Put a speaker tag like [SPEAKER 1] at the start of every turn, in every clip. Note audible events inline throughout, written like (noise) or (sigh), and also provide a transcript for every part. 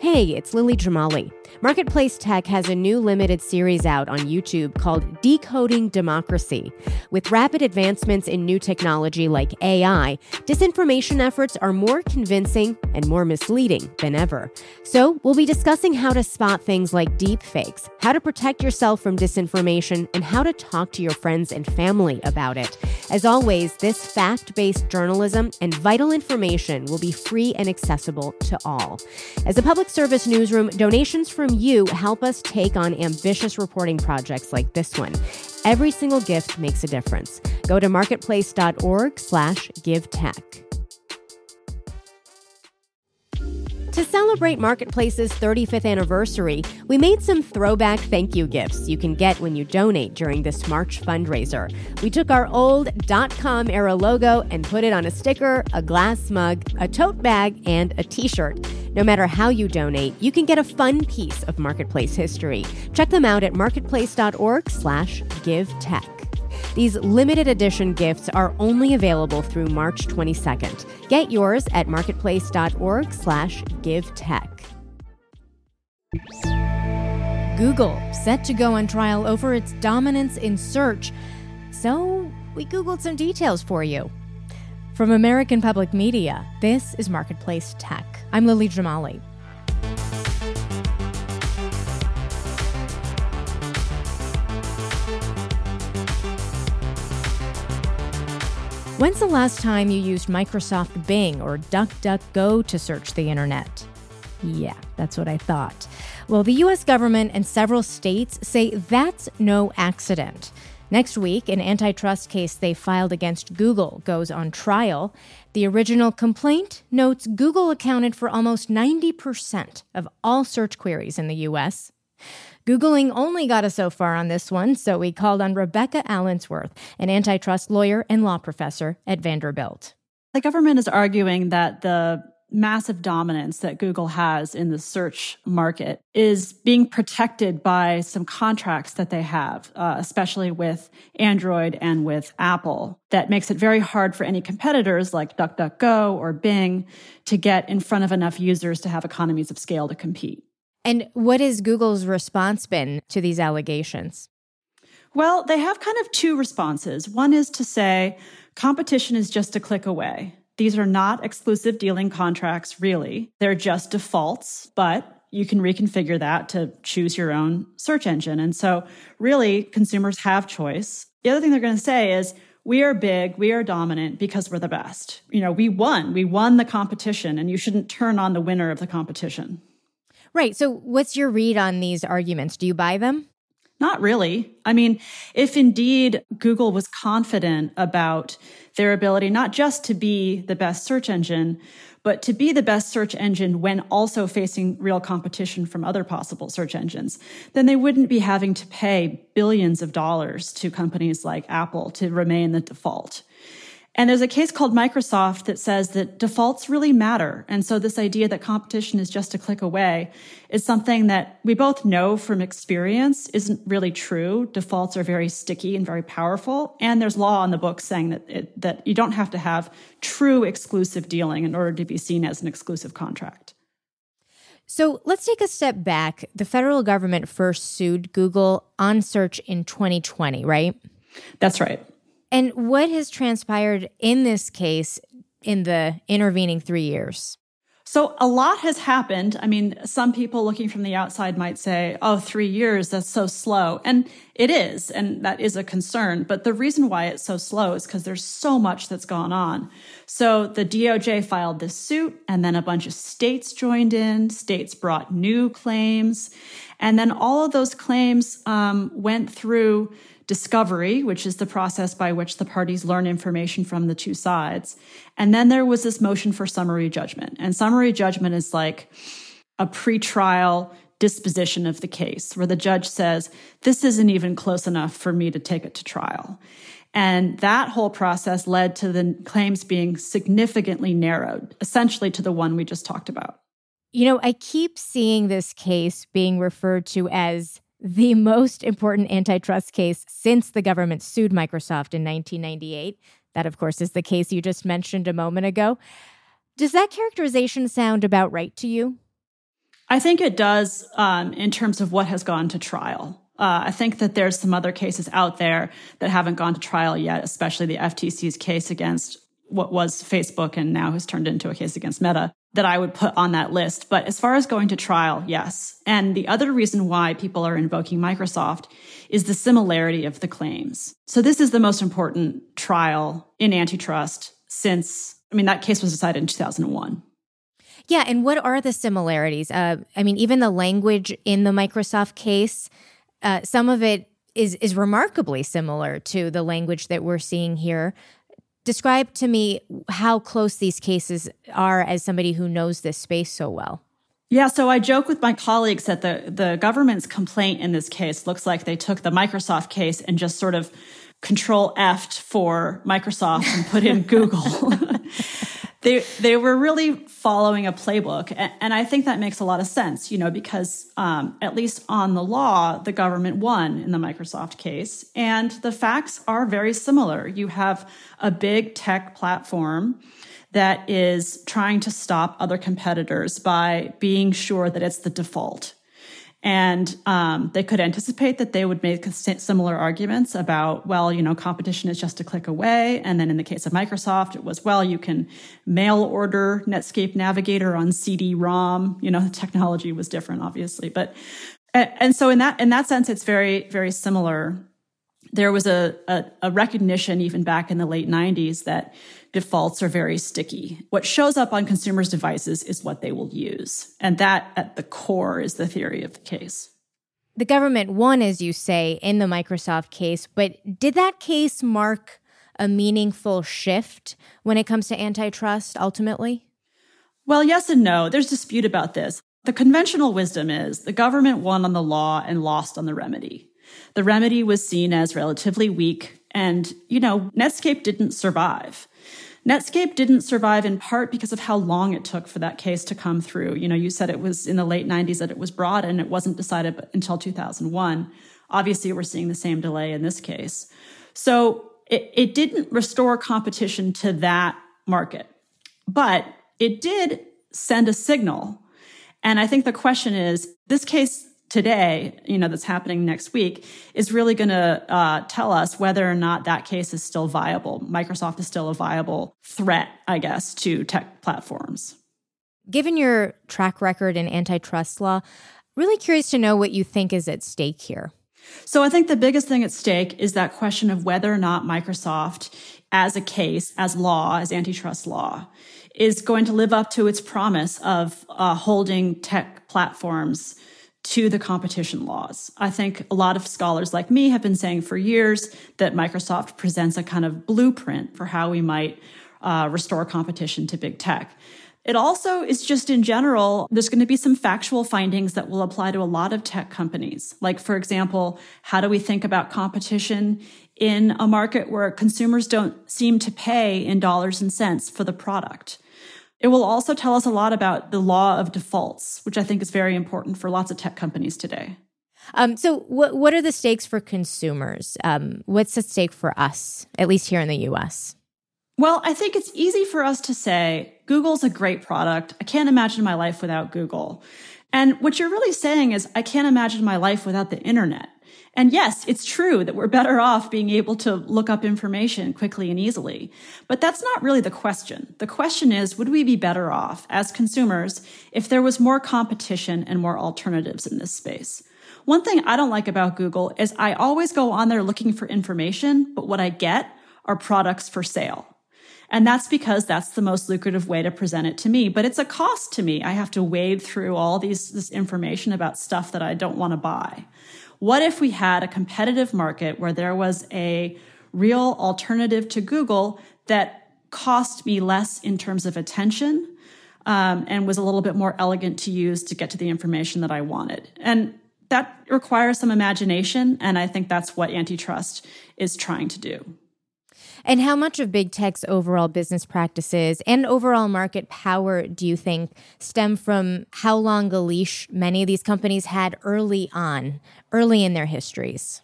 [SPEAKER 1] Hey, it's Lily Jamali. Marketplace Tech has a new limited series out on YouTube called Decoding Democracy. With rapid advancements in new technology like AI, disinformation efforts are more convincing and more misleading than ever. So, we'll be discussing how to spot things like deepfakes, how to protect yourself from disinformation, and how to talk to your friends and family about it. As always, this fact based journalism and vital information will be free and accessible to all. As a public service newsroom, donations from you help us take on ambitious reporting projects like this one. Every single gift makes a difference. Go to marketplace.org slash give tech. To celebrate Marketplace's 35th anniversary, we made some throwback thank you gifts you can get when you donate during this March fundraiser. We took our old .com era logo and put it on a sticker, a glass mug, a tote bag, and a t-shirt. No matter how you donate, you can get a fun piece of Marketplace history. Check them out at marketplace.org/givetech. These limited edition gifts are only available through March 22nd. Get yours at marketplace.org/givetech.
[SPEAKER 2] Google set to go on trial over its dominance in search. So, we googled some details for you. From American Public Media, this is Marketplace Tech. I'm Lily Jamali. When's the last time you used Microsoft Bing or DuckDuckGo to search the internet? Yeah, that's what I thought. Well, the US government and several states say that's no accident. Next week, an antitrust case they filed against Google goes on trial. The original complaint notes Google accounted for almost 90% of all search queries in the US. Googling only got us so far on this one, so we called on Rebecca Allensworth, an antitrust lawyer and law professor at Vanderbilt.
[SPEAKER 3] The government is arguing that the massive dominance that Google has in the search market is being protected by some contracts that they have, uh, especially with Android and with Apple, that makes it very hard for any competitors like DuckDuckGo or Bing to get in front of enough users to have economies of scale to compete.
[SPEAKER 2] And what has Google's response been to these allegations?
[SPEAKER 3] Well, they have kind of two responses. One is to say competition is just a click away. These are not exclusive dealing contracts, really. They're just defaults, but you can reconfigure that to choose your own search engine. And so, really, consumers have choice. The other thing they're going to say is, we are big, we are dominant because we're the best. You know, we won, we won the competition, and you shouldn't turn on the winner of the competition.
[SPEAKER 2] Right. So, what's your read on these arguments? Do you buy them?
[SPEAKER 3] Not really. I mean, if indeed Google was confident about their ability not just to be the best search engine, but to be the best search engine when also facing real competition from other possible search engines, then they wouldn't be having to pay billions of dollars to companies like Apple to remain the default. And there's a case called Microsoft that says that defaults really matter. And so this idea that competition is just a click away is something that we both know from experience isn't really true. Defaults are very sticky and very powerful. And there's law on the book saying that it, that you don't have to have true exclusive dealing in order to be seen as an exclusive contract.
[SPEAKER 2] So let's take a step back. The federal government first sued Google on search in 2020, right?
[SPEAKER 3] That's right.
[SPEAKER 2] And what has transpired in this case in the intervening three years?
[SPEAKER 3] So a lot has happened. I mean, some people looking from the outside might say, oh, three years, that's so slow. And it is, and that is a concern. But the reason why it's so slow is because there's so much that's gone on. So the DOJ filed this suit, and then a bunch of states joined in. States brought new claims. And then all of those claims um, went through discovery, which is the process by which the parties learn information from the two sides. And then there was this motion for summary judgment. And summary judgment is like a pretrial disposition of the case where the judge says, this isn't even close enough for me to take it to trial. And that whole process led to the claims being significantly narrowed, essentially to the one we just talked about.
[SPEAKER 2] You know, I keep seeing this case being referred to as the most important antitrust case since the government sued Microsoft in 1998. That, of course, is the case you just mentioned a moment ago. Does that characterization sound about right to you?
[SPEAKER 3] I think it does um, in terms of what has gone to trial. Uh, I think that there's some other cases out there that haven't gone to trial yet, especially the FTC's case against what was Facebook and now has turned into a case against Meta that I would put on that list. But as far as going to trial, yes. And the other reason why people are invoking Microsoft is the similarity of the claims. So this is the most important trial in antitrust since, I mean, that case was decided in 2001.
[SPEAKER 2] Yeah. And what are the similarities? Uh, I mean, even the language in the Microsoft case, uh, some of it is, is remarkably similar to the language that we're seeing here. Describe to me how close these cases are as somebody who knows this space so well.
[SPEAKER 3] Yeah, so I joke with my colleagues that the, the government's complaint in this case looks like they took the Microsoft case and just sort of control F'd for Microsoft and put in (laughs) Google. They they were really following a playbook, and, and, I think that makes a lot of sense. You know, because um, at least on the law, the government won in the Microsoft case, and the facts are very similar. You have a big tech platform that is trying to stop other competitors by being sure that it's the default and um, they could anticipate that they would make similar arguments about, well, you know, competition is just a click away. And then in the case of Microsoft, it was, well, you can mail order Netscape Navigator on CD-ROM. You know, the technology was different, obviously, but and so in that in that sense, it's very very similar. There was a, a, a recognition even back in the late '90s that defaults are very sticky. What shows up on consumers' devices is what they will use. And that at the core is the theory of the case.
[SPEAKER 2] The government won, as you say, in the Microsoft case, but did that case mark a meaningful shift when it comes to antitrust ultimately?
[SPEAKER 3] Well, yes and no. There's dispute about this. The conventional wisdom is the government won on the law and lost on the remedy. The remedy was seen as relatively weak, and, you know, Netscape didn't survive. Netscape didn't survive in part because of how long it took for that case to come through. You know, you said it was in the late 90s that it was brought and it wasn't decided until 2001. Obviously, we're seeing the same delay in this case. So it, it didn't restore competition to that market, but it did send a signal. And I think the question is this case today, you know, that's happening next week is really going to uh, tell us whether or not that case is still viable. Microsoft is still a viable threat, I guess, to tech platforms.
[SPEAKER 2] Given your track record in antitrust law, really curious to know what you think is at stake here.
[SPEAKER 3] So I think the biggest thing at stake is that question of whether or not Microsoft, as a case, as law, as antitrust law, is going to live up to its promise of uh, holding tech platforms to the competition laws. I think a lot of scholars like me have been saying for years that Microsoft presents a kind of blueprint for how we might uh, restore competition to big tech. It also is just in general, there's going to be some factual findings that will apply to a lot of tech companies. Like, for example, how do we think about competition in a market where consumers don't seem to pay in dollars and cents for the product? It will also tell us a lot about the law of defaults, which I think is very important for lots of tech companies today.
[SPEAKER 2] Um, so, what what are the stakes for consumers? Um, what's at stake for us, at least here in the U.S.?
[SPEAKER 3] Well, I think it's easy for us to say Google's a great product. I can't imagine my life without Google. And what you're really saying is, I can't imagine my life without the internet. And yes, it's true that we're better off being able to look up information quickly and easily. But that's not really the question. The question is, would we be better off as consumers if there was more competition and more alternatives in this space? One thing I don't like about Google is I always go on there looking for information, but what I get are products for sale. And that's because that's the most lucrative way to present it to me. But it's a cost to me. I have to wade through all these, this information about stuff that I don't want to buy. What if we had a competitive market where there was a real alternative to Google that cost me less in terms of attention um, and was a little bit more elegant to use to get to the information that I wanted? And that requires some imagination. And I think that's what antitrust is trying to do.
[SPEAKER 2] And how much of big tech's overall business practices and overall market power do you think stem from how long a leash many of these companies had early on, early in their histories?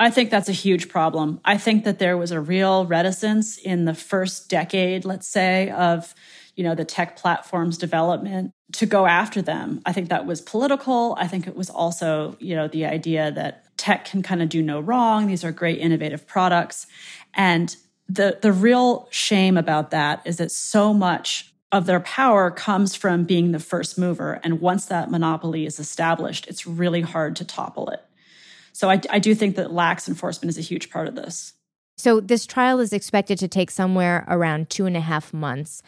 [SPEAKER 3] I think that's a huge problem. I think that there was a real reticence in the first decade, let's say, of you know, the tech platforms development to go after them. I think that was political. I think it was also, you know, the idea that tech can kind of do no wrong. These are great innovative products. And the the real shame about that is that so much of their power comes from being the first mover. And once that monopoly is established, it's really hard to topple it. So I, I do think that lax enforcement is a huge part of this.
[SPEAKER 2] So this trial is expected to take somewhere around two and a half months.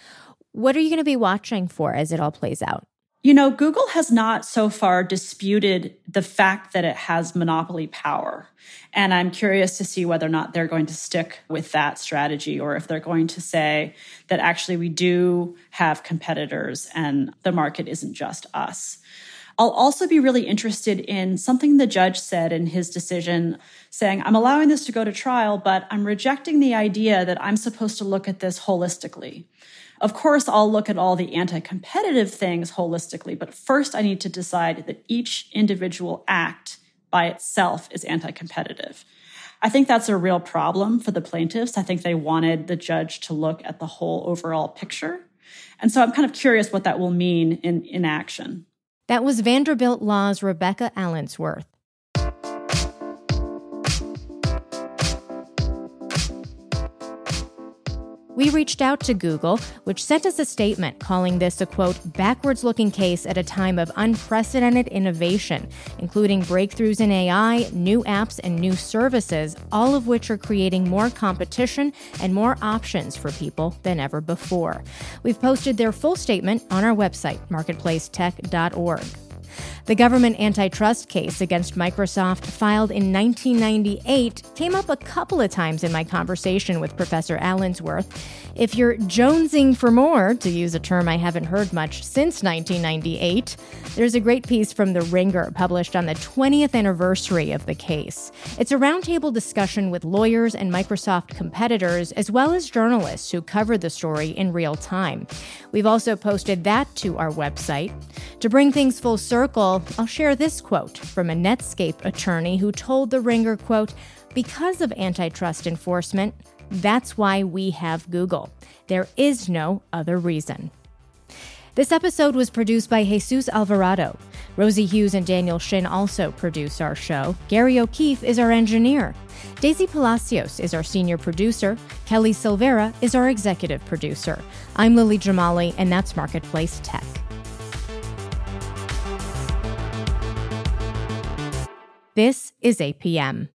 [SPEAKER 2] What are you going to be watching for as it all plays out?
[SPEAKER 3] You know, Google has not so far disputed the fact that it has monopoly power. And I'm curious to see whether or not they're going to stick with that strategy or if they're going to say that actually we do have competitors and the market isn't just us. I'll also be really interested in something the judge said in his decision saying, I'm allowing this to go to trial, but I'm rejecting the idea that I'm supposed to look at this holistically. Of course, I'll look at all the anti competitive things holistically, but first I need to decide that each individual act by itself is anti competitive. I think that's a real problem for the plaintiffs. I think they wanted the judge to look at the whole overall picture. And so I'm kind of curious what that will mean in, in action.
[SPEAKER 2] That was Vanderbilt Law's Rebecca Allensworth. We reached out to Google, which sent us a statement calling this a quote, backwards looking case at a time of unprecedented innovation, including breakthroughs in AI, new apps, and new services, all of which are creating more competition and more options for people than ever before. We've posted their full statement on our website, marketplacetech.org. The government antitrust case against Microsoft, filed in 1998, came up a couple of times in my conversation with Professor Allensworth. If you're jonesing for more, to use a term I haven't heard much since 1998, there's a great piece from The Ringer published on the 20th anniversary of the case. It's a roundtable discussion with lawyers and Microsoft competitors, as well as journalists who covered the story in real time. We've also posted that to our website. To bring things full circle, I'll share this quote from a Netscape attorney who told The Ringer, quote, because of antitrust enforcement, that's why we have Google. There is no other reason. This episode was produced by Jesus Alvarado. Rosie Hughes and Daniel Shin also produce our show. Gary O'Keefe is our engineer. Daisy Palacios is our senior producer. Kelly Silvera is our executive producer. I'm Lily Jamali, and that's Marketplace Tech. This is APM.